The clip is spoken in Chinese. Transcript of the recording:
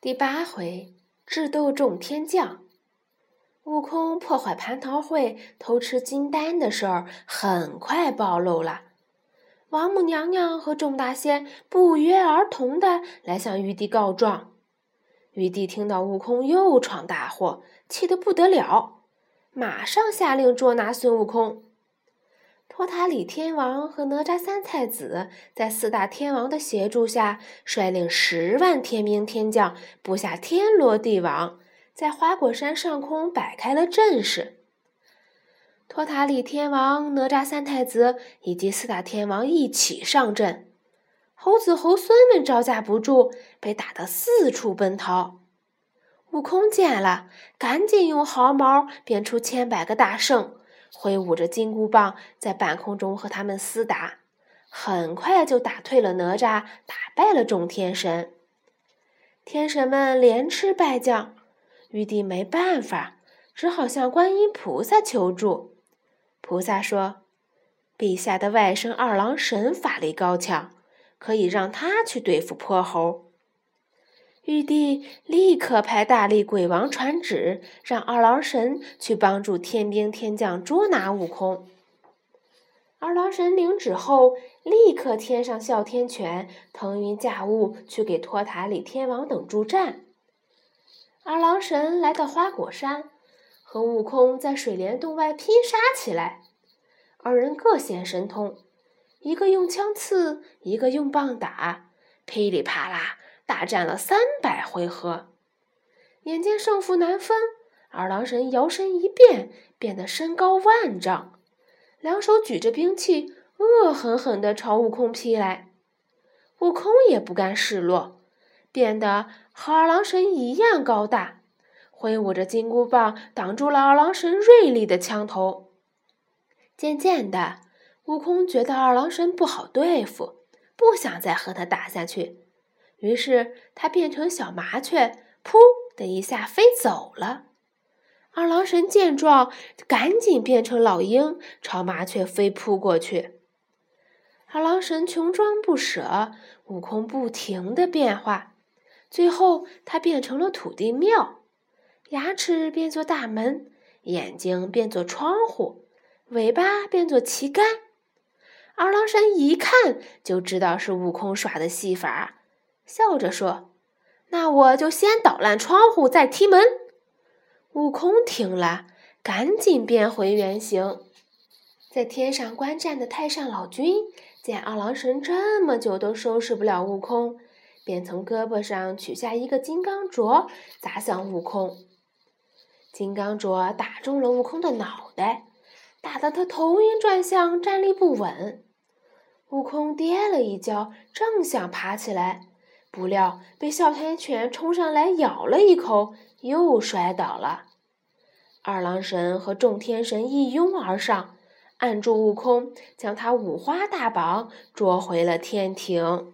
第八回，智斗众天将。悟空破坏蟠桃会、偷吃金丹的事儿很快暴露了。王母娘娘和众大仙不约而同的来向玉帝告状。玉帝听到悟空又闯大祸，气得不得了，马上下令捉拿孙悟空。托塔李天王和哪吒三太子在四大天王的协助下，率领十万天兵天将，布下天罗地网，在花果山上空摆开了阵势。托塔李天王、哪吒三太子以及四大天王一起上阵，猴子猴孙们招架不住，被打得四处奔逃。悟空见了，赶紧用毫毛变出千百个大圣。挥舞着金箍棒，在半空中和他们厮打，很快就打退了哪吒，打败了众天神。天神们连吃败将，玉帝没办法，只好向观音菩萨求助。菩萨说：“陛下的外甥二郎神法力高强，可以让他去对付泼猴。”玉帝立刻派大力鬼王传旨，让二郎神去帮助天兵天将捉拿悟空。二郎神领旨后，立刻添上哮天犬，腾云驾雾去给托塔李天王等助战。二郎神来到花果山，和悟空在水帘洞外拼杀起来。二人各显神通，一个用枪刺，一个用棒打，噼里啪啦。大战了三百回合，眼见胜负难分，二郎神摇身一变，变得身高万丈，两手举着兵器，恶狠狠地朝悟空劈来。悟空也不甘示弱，变得和二郎神一样高大，挥舞着金箍棒挡住了二郎神锐利的枪头。渐渐的，悟空觉得二郎神不好对付，不想再和他打下去。于是他变成小麻雀，噗的一下飞走了。二郎神见状，赶紧变成老鹰，朝麻雀飞扑过去。二郎神穷追不舍，悟空不停的变化，最后他变成了土地庙，牙齿变作大门，眼睛变作窗户，尾巴变作旗杆。二郎神一看就知道是悟空耍的戏法。笑着说：“那我就先捣烂窗户，再踢门。”悟空听了，赶紧变回原形。在天上观战的太上老君见二郎神这么久都收拾不了悟空，便从胳膊上取下一个金刚镯，砸向悟空。金刚镯打中了悟空的脑袋，打得他头晕转向，站立不稳。悟空跌了一跤，正想爬起来。不料被哮天犬冲上来咬了一口，又摔倒了。二郎神和众天神一拥而上，按住悟空，将他五花大绑，捉回了天庭。